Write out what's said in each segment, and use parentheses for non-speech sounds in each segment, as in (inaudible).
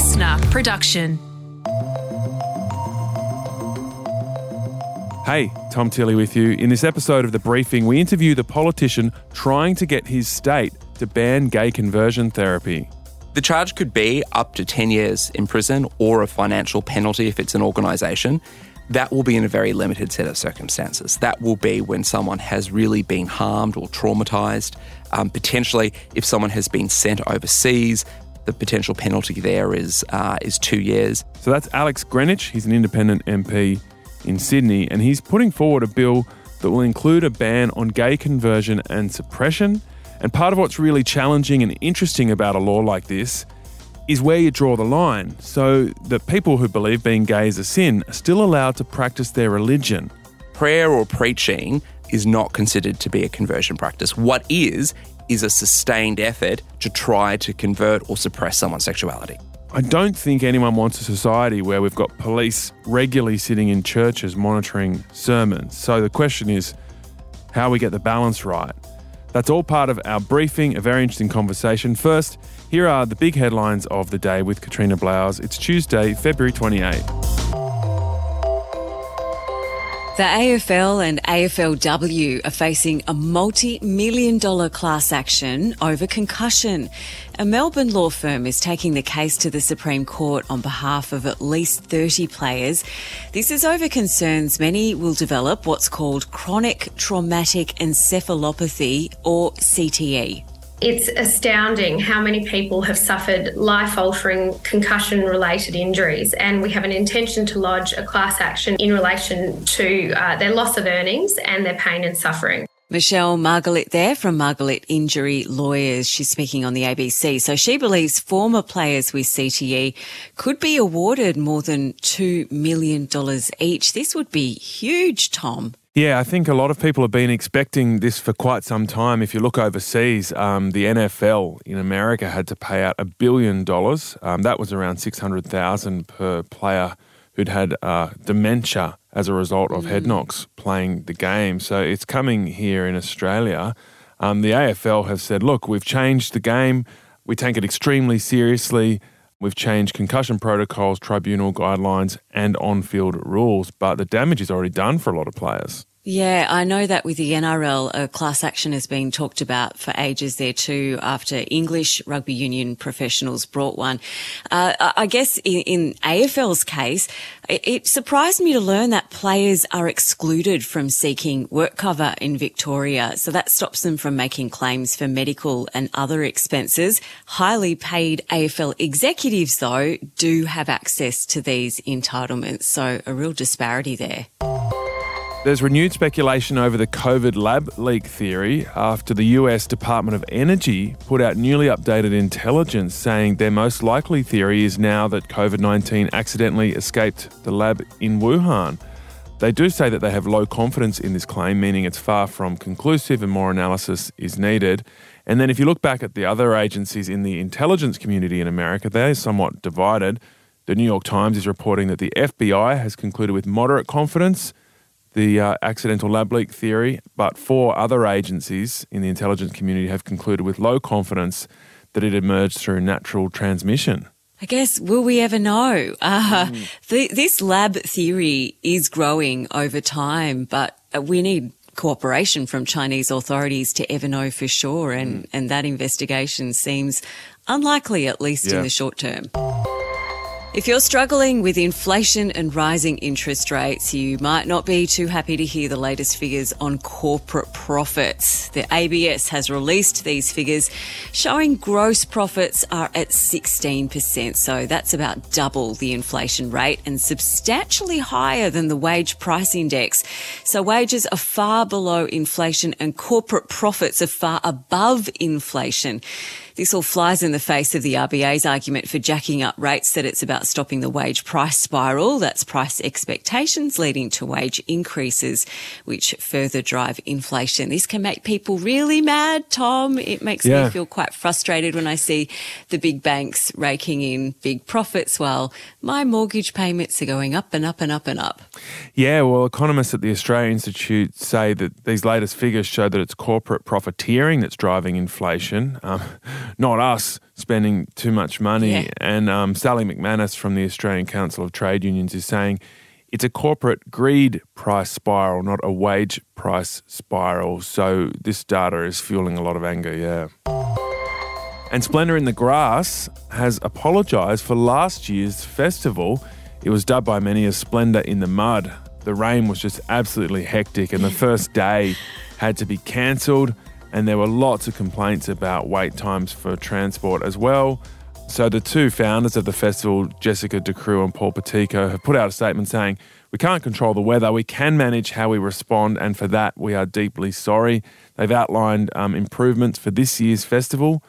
listener production. Hey, Tom Tilley with you. In this episode of The Briefing, we interview the politician trying to get his state to ban gay conversion therapy. The charge could be up to 10 years in prison or a financial penalty if it's an organisation. That will be in a very limited set of circumstances. That will be when someone has really been harmed or traumatised. Um, potentially, if someone has been sent overseas, the potential penalty there is uh, is two years. So that's Alex Greenwich. He's an independent MP in Sydney, and he's putting forward a bill that will include a ban on gay conversion and suppression. And part of what's really challenging and interesting about a law like this is where you draw the line so that people who believe being gay is a sin are still allowed to practice their religion. Prayer or preaching is not considered to be a conversion practice. What is, is a sustained effort to try to convert or suppress someone's sexuality. I don't think anyone wants a society where we've got police regularly sitting in churches monitoring sermons. So the question is how we get the balance right. That's all part of our briefing, a very interesting conversation. First, here are the big headlines of the day with Katrina Blowers. It's Tuesday, February 28. The AFL and AFLW are facing a multi million dollar class action over concussion. A Melbourne law firm is taking the case to the Supreme Court on behalf of at least 30 players. This is over concerns many will develop what's called chronic traumatic encephalopathy or CTE. It's astounding how many people have suffered life altering concussion related injuries, and we have an intention to lodge a class action in relation to uh, their loss of earnings and their pain and suffering. Michelle Margalit there from Margalit Injury Lawyers. She's speaking on the ABC. So she believes former players with CTE could be awarded more than $2 million each. This would be huge, Tom. Yeah, I think a lot of people have been expecting this for quite some time. If you look overseas, um, the NFL in America had to pay out a billion dollars. Um, that was around six hundred thousand per player who'd had uh, dementia as a result of mm. head knocks playing the game. So it's coming here in Australia. Um, the AFL have said, look, we've changed the game. We take it extremely seriously. We've changed concussion protocols, tribunal guidelines, and on field rules, but the damage is already done for a lot of players. Yeah, I know that with the NRL, a class action has been talked about for ages there too, after English rugby union professionals brought one. Uh, I guess in, in, AFL's case, it, it surprised me to learn that players are excluded from seeking work cover in Victoria. So that stops them from making claims for medical and other expenses. Highly paid AFL executives, though, do have access to these entitlements. So a real disparity there. There's renewed speculation over the COVID lab leak theory after the US Department of Energy put out newly updated intelligence saying their most likely theory is now that COVID 19 accidentally escaped the lab in Wuhan. They do say that they have low confidence in this claim, meaning it's far from conclusive and more analysis is needed. And then if you look back at the other agencies in the intelligence community in America, they're somewhat divided. The New York Times is reporting that the FBI has concluded with moderate confidence the uh, accidental lab leak theory, but four other agencies in the intelligence community have concluded with low confidence that it emerged through natural transmission. I guess, will we ever know? (laughs) Uh, mm. the, this lab theory is growing over time, but we need cooperation from Chinese authorities to ever know for sure. And, mm. and that investigation seems unlikely, at least yeah. in the short term. If you're struggling with inflation and rising interest rates, you might not be too happy to hear the latest figures on corporate profits. The ABS has released these figures showing gross profits are at 16%. So that's about double the inflation rate and substantially higher than the wage price index. So wages are far below inflation and corporate profits are far above inflation. This all flies in the face of the RBA's argument for jacking up rates that it's about stopping the wage price spiral. That's price expectations leading to wage increases, which further drive inflation. This can make people really mad, Tom. It makes yeah. me feel quite frustrated when I see the big banks raking in big profits while my mortgage payments are going up and up and up and up. Yeah, well, economists at the Australian Institute say that these latest figures show that it's corporate profiteering that's driving inflation. Um, not us spending too much money. Yeah. And um, Sally McManus from the Australian Council of Trade Unions is saying it's a corporate greed price spiral, not a wage price spiral. So this data is fueling a lot of anger, yeah. And Splendour in the Grass has apologised for last year's festival. It was dubbed by many as Splendour in the Mud. The rain was just absolutely hectic, and the first day had to be cancelled. And there were lots of complaints about wait times for transport as well. So the two founders of the festival, Jessica Ducrou and Paul Piticco, have put out a statement saying, We can't control the weather, we can manage how we respond, and for that we are deeply sorry. They've outlined um, improvements for this year's festival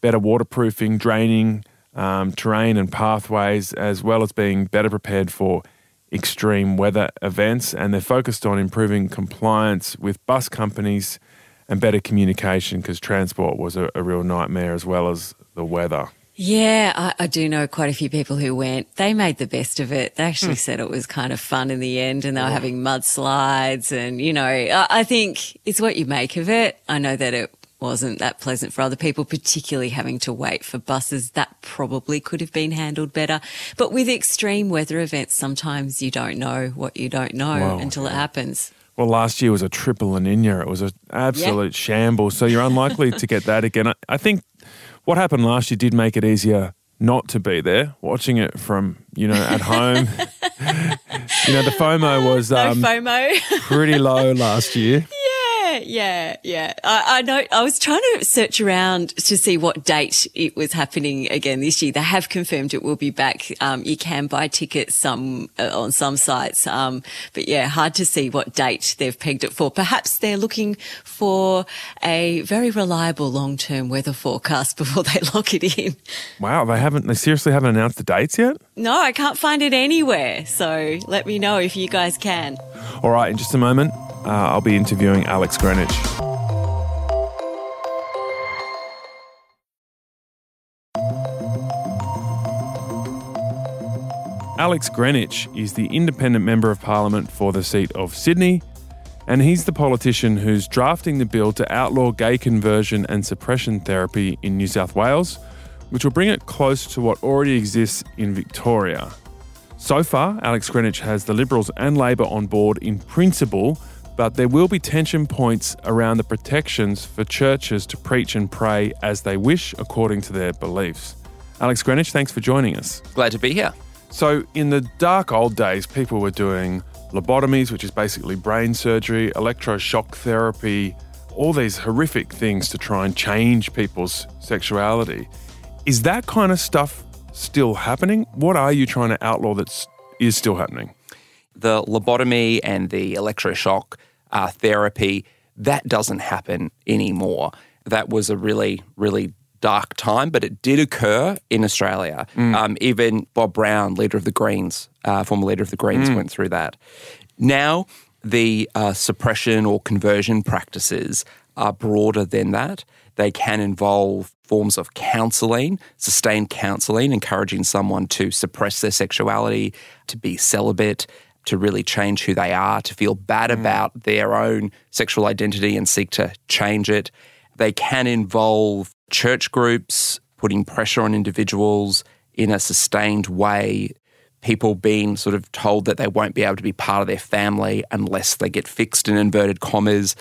better waterproofing, draining, um, terrain and pathways, as well as being better prepared for extreme weather events. And they're focused on improving compliance with bus companies and better communication because transport was a, a real nightmare as well as the weather. Yeah, I, I, do know quite a few people who went. They made the best of it. They actually hmm. said it was kind of fun in the end and they were oh. having mudslides and, you know, I, I think it's what you make of it. I know that it wasn't that pleasant for other people, particularly having to wait for buses. That probably could have been handled better. But with extreme weather events, sometimes you don't know what you don't know Wow, until it happens. Well, last year was a triple La Nina. It was an absolute shambles. So you're unlikely to get that again. I, I think what happened last year did make it easier not to be there, watching it from, you know, at home. (laughs) you know, the FOMO was No um, FOMO. pretty low last year. (laughs) Yeah, yeah, yeah. I, I know. I was trying to search around to see what date it was happening again this year. They have confirmed it will be back. Um, you can buy tickets some uh, on some sites, um, but yeah, hard to see what date they've pegged it for. Perhaps they're looking for a very reliable long-term weather forecast (laughs) before they lock it in. Wow, they haven't, they seriously haven't announced the dates yet? No, I can't find it anywhere. So let me know if you guys can. All right, in just a moment, uh, I'll be interviewing Alex Greenwich. Alex Greenwich is the independent member of parliament for the seat of Sydney, and he's the politician who's drafting the bill to outlaw gay conversion and suppression therapy in New South Wales, which will bring it close to what already exists in Victoria. So far, Alex Greenwich has the Liberals and Labor on board in principle, but there will be tension points around the protections for churches to preach and pray as they wish according to their beliefs. Alex Greenwich, thanks for joining us. Glad to be here. So, in the dark old days, people were doing lobotomies, which is basically brain surgery, electroshock therapy, all these horrific things to try and change people's sexuality. Is that kind of stuff still happening? What are you trying to outlaw that is still happening? The lobotomy and the electroshock uh, therapy, that doesn't happen anymore. That was a really, really dark time, but it did occur in Australia. Um, even Bob Brown, leader of the Greens, uh, former leader of the Greens, went through that. Now, the uh, suppression or conversion practices are broader than that. They can involve forms of counselling, sustained counselling, encouraging someone to suppress their sexuality, to be celibate, to really change who they are, to feel bad mm. about their own sexual identity and seek to change it. They can involve church groups putting pressure on individuals in a sustained way, people being sort of told that they won't be able to be part of their family unless they get fixed in inverted commas.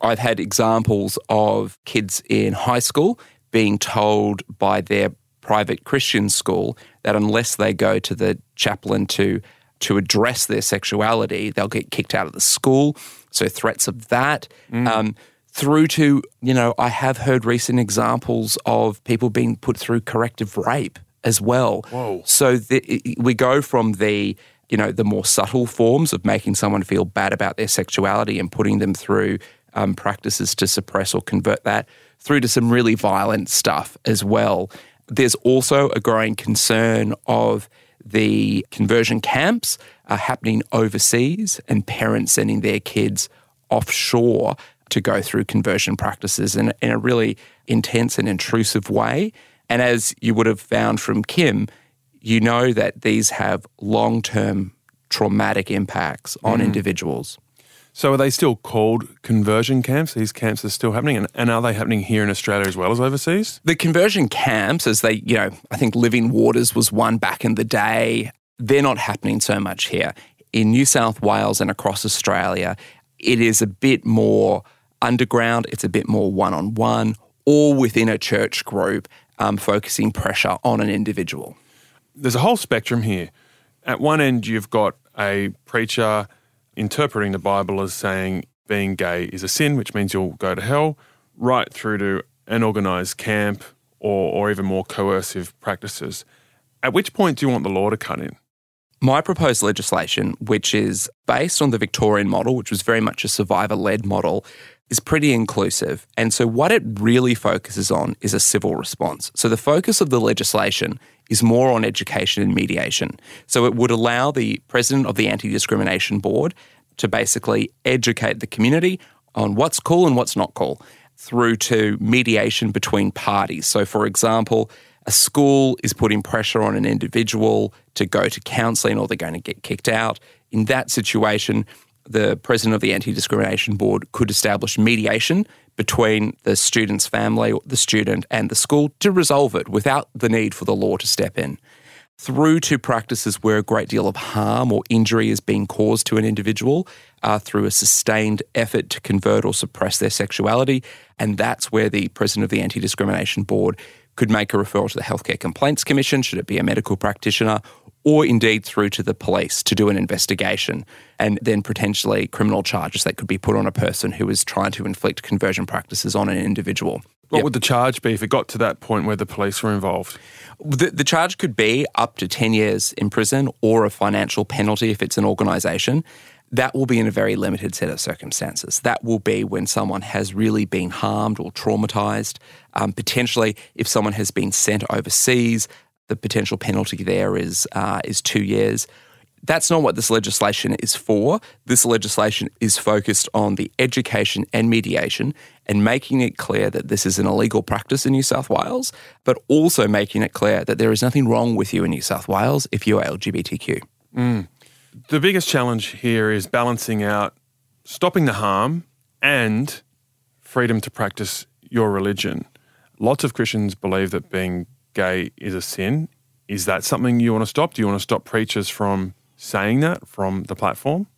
I've had examples of kids in high school being told by their private Christian school that unless they go to the chaplain to to address their sexuality, they'll get kicked out of the school. So threats of that. Um, through to, you know, I have heard recent examples of people being put through corrective rape as well. Whoa. So the, we go from the, you know, the more subtle forms of making someone feel bad about their sexuality and putting them through um, practices to suppress or convert that, through to some really violent stuff as well. There's also a growing concern of the conversion camps are happening overseas and parents sending their kids offshore to go through conversion practices in, in a really intense and intrusive way. And as you would have found from Kim, you know that these have long term traumatic impacts on mm. individuals. So are they still called conversion camps? These camps are still happening, and, and are they happening here in Australia as well as overseas? The conversion camps, as they, you know, I think Living Waters was one back in the day. They're not happening so much here. In New South Wales and across Australia, it is a bit more underground, it's a bit more one on one, or within a church group, um, focusing pressure on an individual. There's a whole spectrum here. At one end, you've got a preacher interpreting the Bible as saying being gay is a sin, which means you'll go to hell, right through to an organised camp or, or even more coercive practices. At which point do you want the law to cut in? My proposed legislation, which is based on the Victorian model, which was very much a survivor led model, is pretty inclusive. And so, what it really focuses on is a civil response. So, the focus of the legislation is more on education and mediation. So, it would allow the president of the Anti Discrimination Board to basically educate the community on what's cool and what's not cool through to mediation between parties. So, for example, a school is putting pressure on an individual to go to counselling or they're going to get kicked out. In that situation, the president of the Anti Discrimination Board could establish mediation between the student's family, the student, and the school to resolve it without the need for the law to step in. Through to practices where a great deal of harm or injury is being caused to an individual uh, through a sustained effort to convert or suppress their sexuality. And that's where the president of the Anti Discrimination Board could make a referral to the Healthcare Complaints Commission, should it be a medical practitioner, or indeed through to the police to do an investigation and then potentially criminal charges that could be put on a person who is trying to inflict conversion practices on an individual. What yep. would the charge be if it got to that point where the police were involved? The, the charge could be up to 10 years in prison or a financial penalty if it's an organisation. That will be in a very limited set of circumstances. That will be when someone has really been harmed or traumatised. Um, potentially, if someone has been sent overseas, the potential penalty there is uh, is two years. That's not what this legislation is for. This legislation is focused on the education and mediation and making it clear that this is an illegal practice in New South Wales, but also making it clear that there is nothing wrong with you in New South Wales if you are LGBTQ. Mm. The biggest challenge here is balancing out stopping the harm and freedom to practice your religion. Lots of Christians believe that being gay is a sin. Is that something you want to stop? Do you want to stop preachers from saying that from the platform?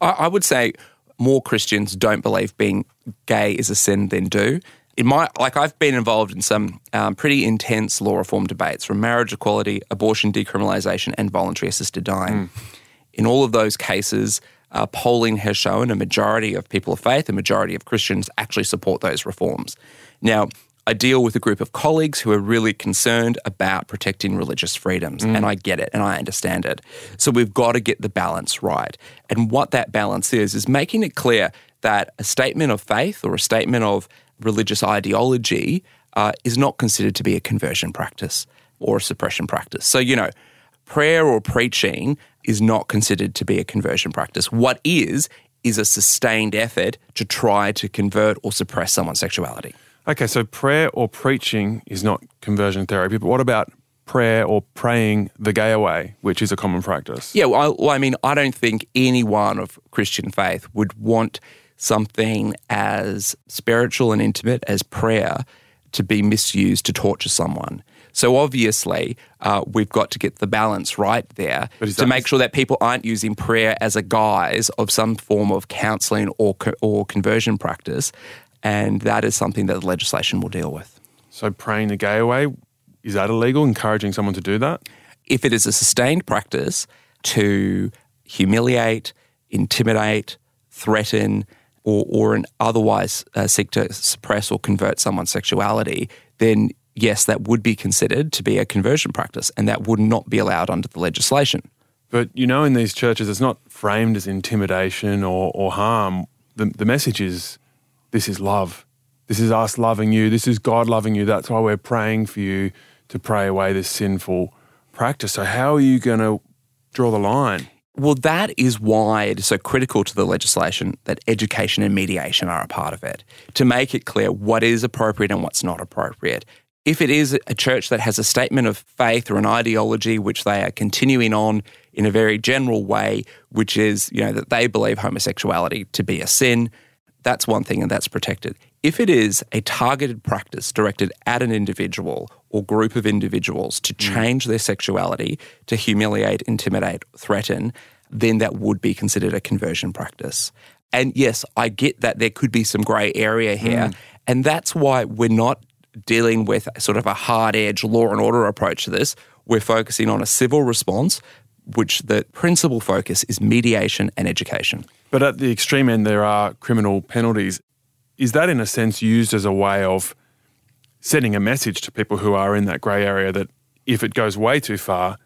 I, would say more Christians don't believe being gay is a sin than do. In my like, I've been involved in some um, pretty intense law reform debates from marriage equality, abortion decriminalisation, and voluntary assisted dying. Mm. In all of those cases, uh, polling has shown a majority of people of faith, a majority of Christians actually support those reforms. Now, I deal with a group of colleagues who are really concerned about protecting religious freedoms, mm. and I get it and I understand it. So we've got to get the balance right. And what that balance is, is making it clear that a statement of faith or a statement of religious ideology uh, is not considered to be a conversion practice or a suppression practice. So, you know, prayer or preaching is not considered to be a conversion practice. What is, is a sustained effort to try to convert or suppress someone's sexuality. Okay, so prayer or preaching is not conversion therapy, but what about prayer or praying the gay away, which is a common practice? Yeah, well I, well, I mean, I don't think anyone of Christian faith would want something as spiritual and intimate as prayer to be misused to torture someone. So obviously, uh, we've got to get the balance right there to make sure that people aren't using prayer as a guise of some form of counselling or or conversion practice, and that is something that the legislation will deal with. So, praying the gay away, is that illegal, encouraging someone to do that? If it is a sustained practice to humiliate, intimidate, threaten, or, or in otherwise uh, seek to suppress or convert someone's sexuality, then yes, that would be considered to be a conversion practice, and that would not be allowed under the legislation. But you know, in these churches, it's not framed as intimidation or, or harm. The, the message is this is love. This is us loving you. This is God loving you. That's why we're praying for you to pray away this sinful practice. So, how are you going to draw the line? Well, that is why it is so critical to the legislation that education and mediation are a part of it to make it clear what is appropriate and what's not appropriate. If it is a church that has a statement of faith or an ideology which they are continuing on in a very general way, which is, you know, that they believe homosexuality to be a sin, that's one thing and that's protected. If it is a targeted practice directed at an individual or group of individuals to mm. change their sexuality, to humiliate, intimidate, threaten, then that would be considered a conversion practice. And yes, I get that there could be some grey area here. Mm. And that's why we're not dealing with sort of a hard edge law and order approach to this. We're focusing on a civil response, which the principal focus is mediation and education. But at the extreme end, there are criminal penalties. Is that, in a sense, used as a way of sending a message to people who are in that grey area that if it goes way too far,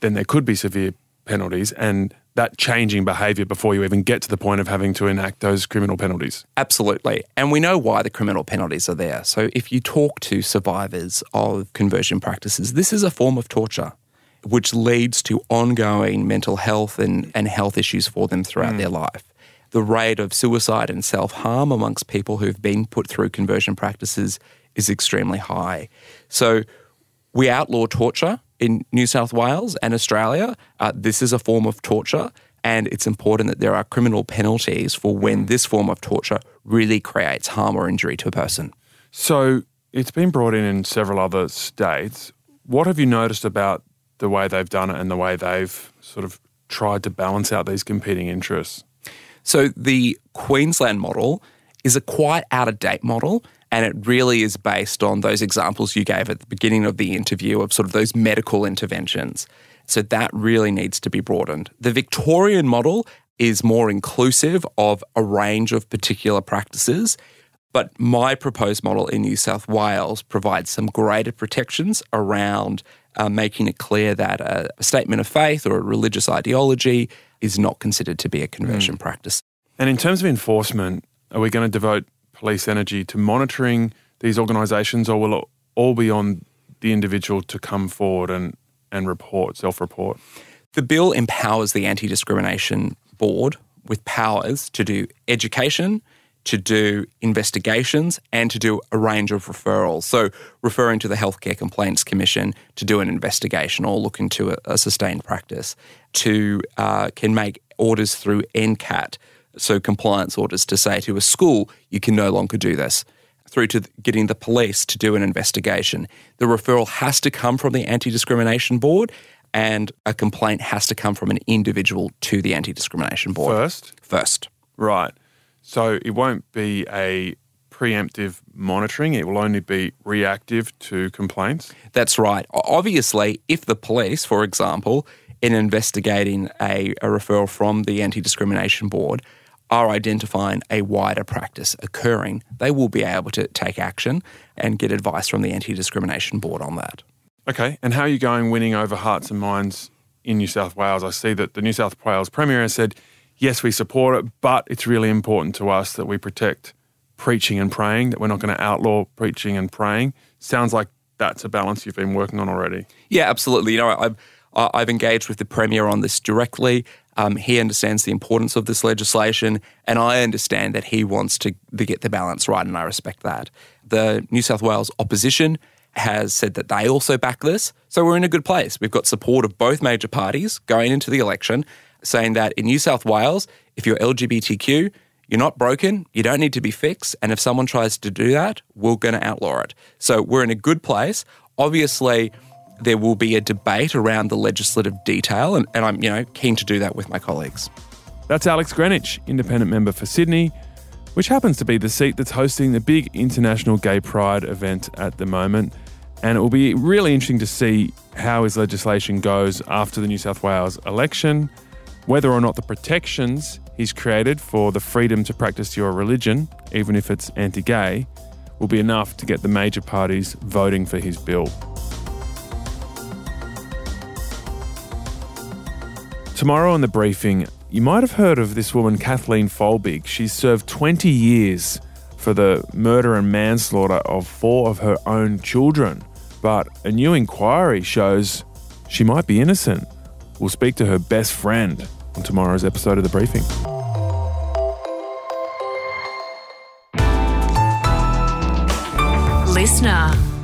then there could be severe penalties and that changing behaviour before you even get to the point of having to enact those criminal penalties? Absolutely. And we know why the criminal penalties are there. So if you talk to survivors of conversion practices, this is a form of torture which leads to ongoing mental health and, and health issues for them throughout their mm. life. The rate of suicide and self harm amongst people who've been put through conversion practices is extremely high. So we outlaw torture in New South Wales and Australia. Uh, this is a form of torture, and it's important that there are criminal penalties for when this form of torture really creates harm or injury to a person. So it's been brought in in several other states. What have you noticed about the way they've done it and the way they've sort of tried to balance out these competing interests? So the Queensland model is a quite out of date model. And it really is based on those examples you gave at the beginning of the interview of sort of those medical interventions. So that really needs to be broadened. The Victorian model is more inclusive of a range of particular practices. But my proposed model in New South Wales provides some greater protections around uh, making it clear that a, a, statement of faith or a religious ideology is not considered to be a conversion mm. practice. And in terms of enforcement, are we going to devote police energy to monitoring these organisations, or will it all be on the individual to come forward and, and report, self report? The bill empowers the Anti Discrimination Board with powers to do education, to do investigations, and to do a range of referrals. So, referring to the Healthcare Complaints Commission to do an investigation or look into a, a sustained practice, to uh, can make orders through NCAT so compliance orders to say to a school, you can no longer do this, through to getting the police to do an investigation. The referral has to come from the Anti Discrimination Board, and a complaint has to come from an individual to the Anti Discrimination Board. First? First. Right. So it won't be a preemptive monitoring, it will only be reactive to complaints? That's right. Obviously, if the police, for example, in investigating a, a referral from the Anti Discrimination Board, are identifying a wider practice occurring, they will be able to take action and get advice from the Anti Discrimination Board on that. Okay, and how are you going winning over hearts and minds in New South Wales? I see that the New South Wales Premier has said, yes, we support it, but it's really important to us that we protect preaching and praying, that we're not going to outlaw preaching and praying. Sounds like that's a balance you've been working on already. Yeah, absolutely. You know, I've, I've engaged with the Premier on this directly. Um, he understands the importance of this legislation, and I understand that he wants to, to get the balance right, and I respect that. The New South Wales opposition has said that they also back this, so we're in a good place. We've got support of both major parties going into the election, saying that in New South Wales, if you're LGBTQ, you're not broken, you don't need to be fixed, and if someone tries to do that, we're going to outlaw it. So we're in a good place. Obviously, there will be a debate around the legislative detail, and, and I'm you know keen to do that with my colleagues. That's Alex Greenwich, independent member for Sydney, which happens to be the seat that's hosting the big international gay pride event at the moment. And it will be really interesting to see how his legislation goes after the New South Wales election, whether or not the protections he's created for the freedom to practice your religion, even if it's anti gay, will be enough to get the major parties voting for his bill. Tomorrow on the briefing, you might have heard of this woman, Kathleen Folbig. She's served 20 years for the murder and manslaughter of four of her own children. But a new inquiry shows she might be innocent. We'll speak to her best friend on tomorrow's episode of The Briefing. Listener.